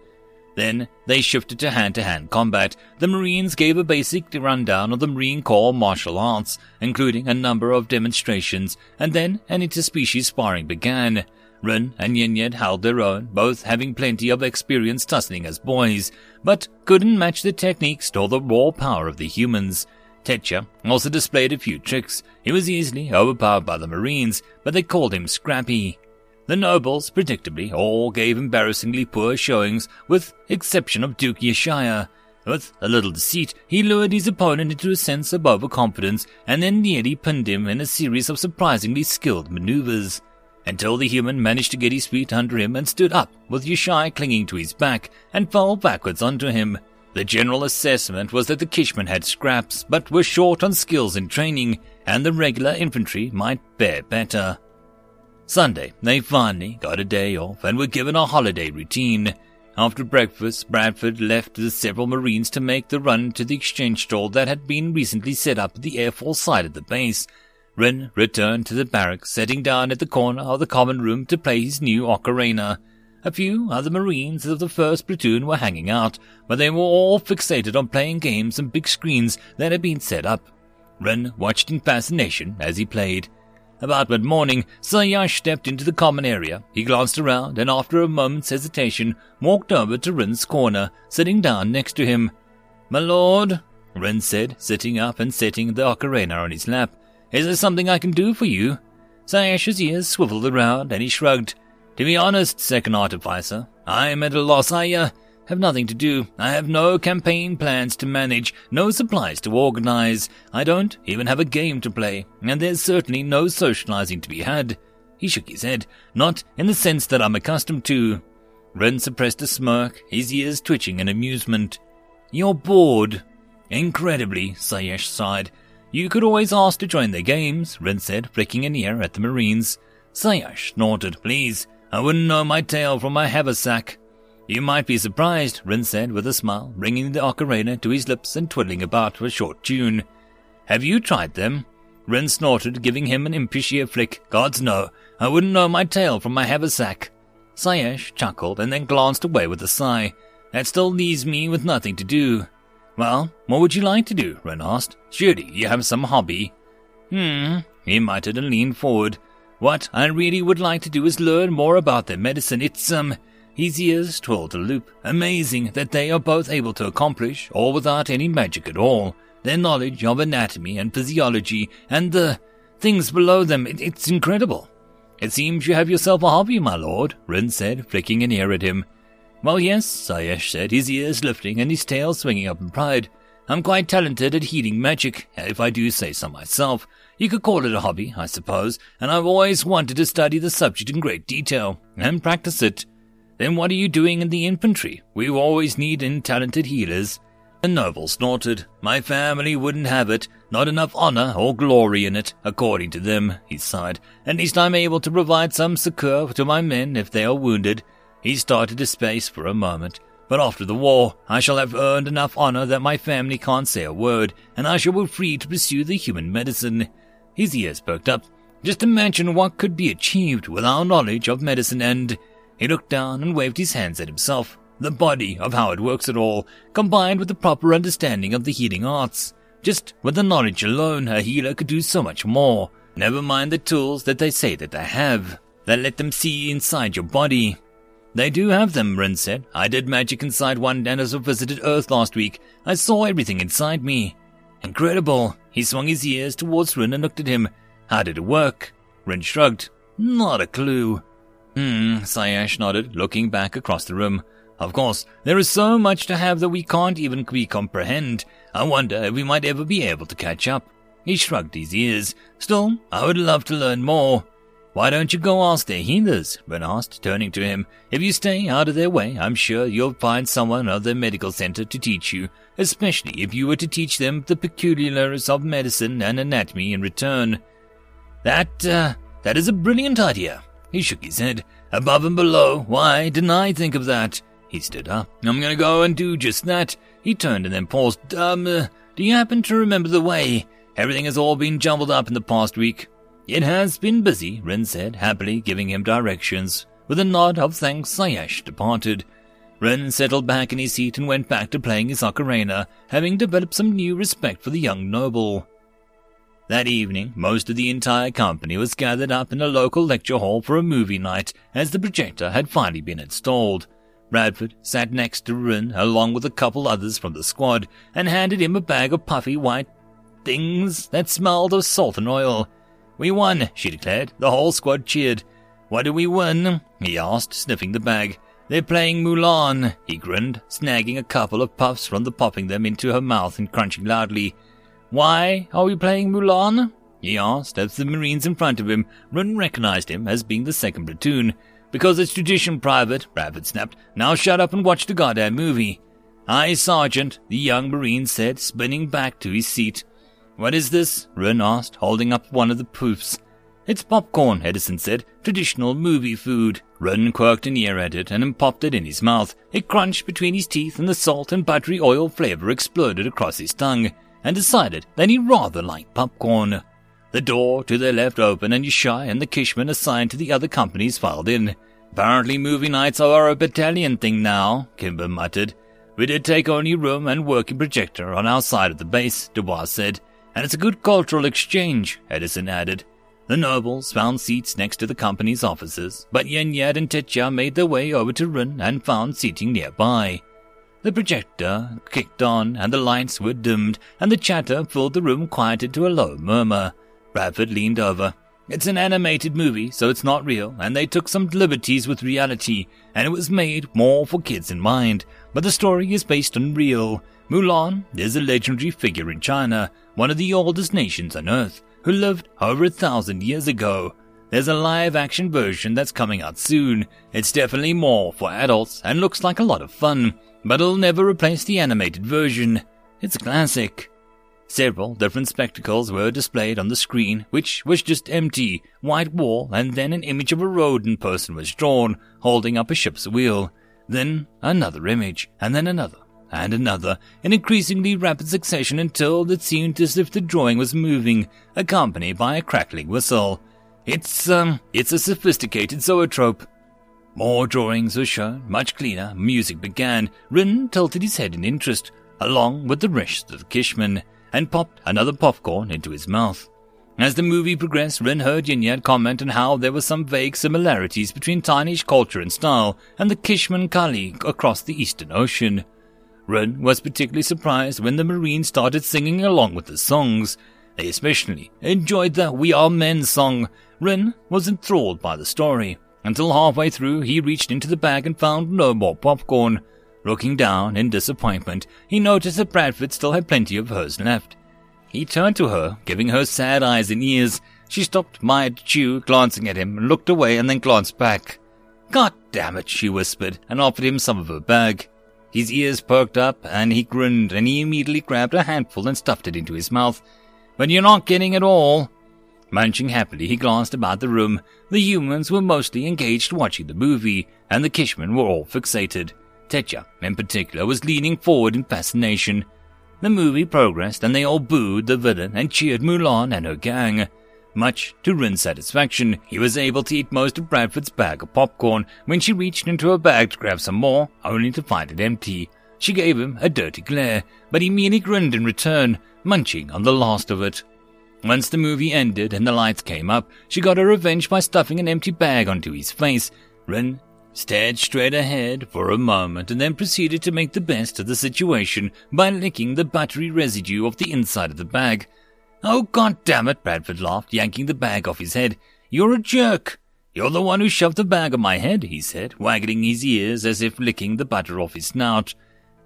Speaker 1: Then they shifted to hand-to-hand combat. The Marines gave a basic rundown of the Marine Corps martial arts, including a number of demonstrations, and then an interspecies sparring began. Rin and Yinyet held their own, both having plenty of experience tussling as boys, but couldn't match the techniques nor the raw power of the humans. Tetya also displayed a few tricks. He was easily overpowered by the Marines, but they called him Scrappy. The nobles, predictably, all gave embarrassingly poor showings, with exception of Duke Yeshaya. With a little deceit, he lured his opponent into a sense of overconfidence and then nearly pinned him in a series of surprisingly skilled maneuvers until the human managed to get his feet under him and stood up, with Yushai clinging to his back, and fell backwards onto him. The general assessment was that the Kishman had scraps, but were short on skills and training, and the regular infantry might bear better. Sunday, they finally got a day off and were given a holiday routine. After breakfast, Bradford left the several Marines to make the run to the exchange store that had been recently set up at the Air Force side of the base, Rin returned to the barracks, sitting down at the corner of the common room to play his new ocarina. A few other Marines of the first platoon were hanging out, but they were all fixated on playing games on big screens that had been set up. Rin watched in fascination as he played. About mid-morning, Sayash stepped into the common area. He glanced around and after a moment's hesitation, walked over to Rin's corner, sitting down next to him. My lord, Rin said, sitting up and setting the ocarina on his lap. Is there something I can do for you? Sayash's ears swiveled around, and he shrugged. To be honest, second artificer, I am at a loss. I, uh, have nothing to do. I have no campaign plans to manage, no supplies to organize. I don't even have a game to play, and there's certainly no socializing to be had. He shook his head, not in the sense that I'm accustomed to. Rin suppressed a smirk, his ears twitching in amusement. You're bored. Incredibly, Sayesh sighed. You could always ask to join their games, Rin said, flicking an ear at the Marines. Sayash snorted. Please, I wouldn't know my tail from my haversack. You might be surprised, Rin said with a smile, bringing the ocarina to his lips and twiddling about for a short tune. Have you tried them? Rin snorted, giving him an impish ear flick. Gods no, I wouldn't know my tail from my haversack. Sayesh chuckled and then glanced away with a sigh. That still leaves me with nothing to do. Well, what would you like to do? Rin asked. Surely you have some hobby. Hmm, he muttered and leaned forward. What I really would like to do is learn more about their medicine. It's, um, his ears twirled a loop. Amazing that they are both able to accomplish, all without any magic at all, their knowledge of anatomy and physiology and the things below them. It, it's incredible. It seems you have yourself a hobby, my lord, Rin said, flicking an ear at him. Well, yes, Sayesh said, his ears lifting and his tail swinging up in pride. I'm quite talented at healing magic, if I do say so myself. You could call it a hobby, I suppose, and I've always wanted to study the subject in great detail and practice it. Then what are you doing in the infantry? We always need in talented healers. The noble snorted. My family wouldn't have it. Not enough honor or glory in it, according to them, he sighed. At least I'm able to provide some succor to my men if they are wounded. He started to space for a moment. But after the war, I shall have earned enough honor that my family can't say a word, and I shall be free to pursue the human medicine. His ears perked up. Just imagine what could be achieved with our knowledge of medicine and... He looked down and waved his hands at himself. The body of how it works at all, combined with the proper understanding of the healing arts. Just with the knowledge alone, a healer could do so much more. Never mind the tools that they say that they have, that let them see inside your body. They do have them, Rin said. I did magic inside one dinosaur visited Earth last week. I saw everything inside me. Incredible. He swung his ears towards Rin and looked at him. How did it work? Rin shrugged. Not a clue. Hmm, Sayash nodded, looking back across the room. Of course, there is so much to have that we can't even comprehend. I wonder if we might ever be able to catch up. He shrugged his ears. Still, I would love to learn more. Why don't you go ask their healers? Rin asked, turning to him. If you stay out of their way, I'm sure you'll find someone of their medical center to teach you, especially if you were to teach them the peculiars of medicine and anatomy in return. That, uh, that is a brilliant idea. He shook his head. Above and below, why didn't I think of that? He stood up. I'm gonna go and do just that. He turned and then paused. Um, uh, do you happen to remember the way? Everything has all been jumbled up in the past week. It has been busy, Rin said, happily giving him directions. With a nod of thanks, Sayesh departed. Rin settled back in his seat and went back to playing his ocarina, having developed some new respect for the young noble. That evening, most of the entire company was gathered up in a local lecture hall for a movie night, as the projector had finally been installed. Bradford sat next to Rin, along with a couple others from the squad, and handed him a bag of puffy white things that smelled of salt and oil. We won, she declared. The whole squad cheered. What did we win? he asked, sniffing the bag. They're playing Mulan, he grinned, snagging a couple of puffs from the popping them into her mouth and crunching loudly. Why are we playing Mulan? he asked as the Marines in front of him Run recognized him as being the second platoon. Because it's tradition, Private, Bradford snapped. Now shut up and watch the goddamn movie. Aye, Sergeant, the young Marine said, spinning back to his seat. What is this? Rin asked, holding up one of the poofs. It's popcorn, Edison said. Traditional movie food. Rin quirked an ear at it and popped it in his mouth. It crunched between his teeth and the salt and buttery oil flavor exploded across his tongue, and decided that he rather liked popcorn. The door to their left opened and Yeshai and the Kishman assigned to the other companies filed in. Apparently movie nights are a battalion thing now, Kimber muttered. We did take only room and working projector on our side of the base, Dubois said. And it's a good cultural exchange, Edison added. The nobles found seats next to the company's offices, but Yinyet and Tetya made their way over to Rin and found seating nearby. The projector kicked on, and the lights were dimmed, and the chatter filled the room quieted to a low murmur. Bradford leaned over. It's an animated movie, so it's not real, and they took some liberties with reality, and it was made more for kids in mind. But the story is based on real. Mulan is a legendary figure in China, one of the oldest nations on Earth, who lived over a thousand years ago. There's a live action version that's coming out soon. It's definitely more for adults and looks like a lot of fun, but it'll never replace the animated version. It's a classic. Several different spectacles were displayed on the screen, which was just empty, white wall, and then an image of a rodent person was drawn, holding up a ship's wheel. Then another image, and then another and another in increasingly rapid succession until it seemed as if the drawing was moving, accompanied by a crackling whistle. It's, um, it's a sophisticated zoetrope. More drawings were shown, much cleaner, music began. Rin tilted his head in interest, along with the rest of the Kishman, and popped another popcorn into his mouth. As the movie progressed, Rin heard Yinyet comment on how there were some vague similarities between Tinish culture and style and the Kishman Kali across the Eastern Ocean. Rin was particularly surprised when the Marines started singing along with the songs. They especially enjoyed the We Are Men song. Rin was enthralled by the story. Until halfway through, he reached into the bag and found no more popcorn. Looking down in disappointment, he noticed that Bradford still had plenty of hers left. He turned to her, giving her sad eyes and ears. She stopped mid-chew, glancing at him, looked away and then glanced back. God damn it, she whispered, and offered him some of her bag. His ears perked up, and he grinned, and he immediately grabbed a handful and stuffed it into his mouth. But you're not getting it all. Munching happily, he glanced about the room. The humans were mostly engaged watching the movie, and the Kishmen were all fixated. Tetya, in particular, was leaning forward in fascination. The movie progressed, and they all booed the villain and cheered Mulan and her gang. Much to Rin's satisfaction, he was able to eat most of Bradford's bag of popcorn when she reached into her bag to grab some more, only to find it empty. She gave him a dirty glare, but he merely grinned in return, munching on the last of it. Once the movie ended and the lights came up, she got her revenge by stuffing an empty bag onto his face. Rin stared straight ahead for a moment and then proceeded to make the best of the situation by licking the buttery residue off the inside of the bag. Oh, god damn it, Bradford laughed, yanking the bag off his head. You're a jerk. You're the one who shoved the bag on my head, he said, wagging his ears as if licking the butter off his snout.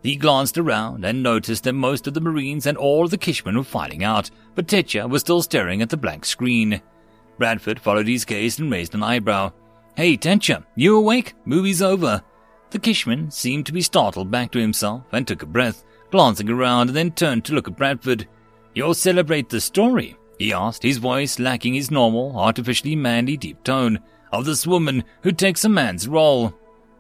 Speaker 1: He glanced around and noticed that most of the Marines and all the Kishmen were filing out, but Tetya was still staring at the blank screen. Bradford followed his gaze and raised an eyebrow. Hey, Tetya, you awake? Movie's over. The Kishman seemed to be startled back to himself and took a breath, glancing around and then turned to look at Bradford. You'll celebrate the story? he asked, his voice lacking his normal, artificially manly deep tone, of this woman who takes a man's role.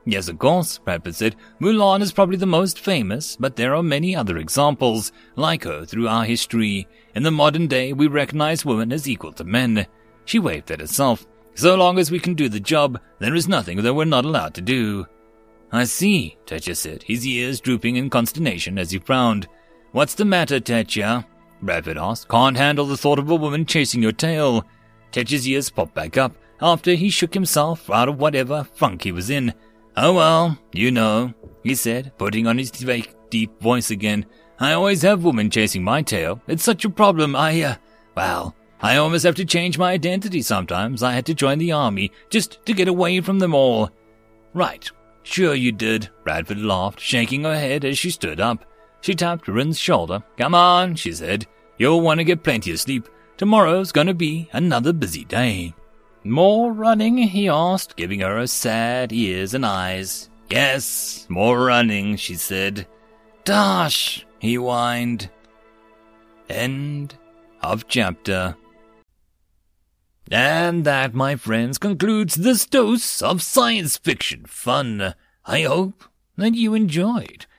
Speaker 1: Yes, of course, Bradford said. Mulan is probably the most famous, but there are many other examples like her through our history. In the modern day, we recognize women as equal to men. She waved at herself. So long as we can do the job, there is nothing that we're not allowed to do. I see, Tetya said, his ears drooping in consternation as he frowned. What's the matter, Tetya? Bradford asked. Can't handle the thought of a woman chasing your tail. Tetya's ears popped back up after he shook himself out of whatever funk he was in. Oh well, you know, he said, putting on his fake, deep voice again. I always have women chasing my tail. It's such a problem. I, uh, well, I almost have to change my identity sometimes. I had to join the army just to get away from them all. Right. Sure you did, Bradford laughed, shaking her head as she stood up. She tapped Rin's shoulder. Come on, she said. You'll want to get plenty of sleep. Tomorrow's going to be another busy day. More running? he asked, giving her a sad ears and eyes. Yes, more running, she said. Dash, he whined. End of chapter. And that, my friends, concludes this dose of science fiction fun. I hope that you enjoyed.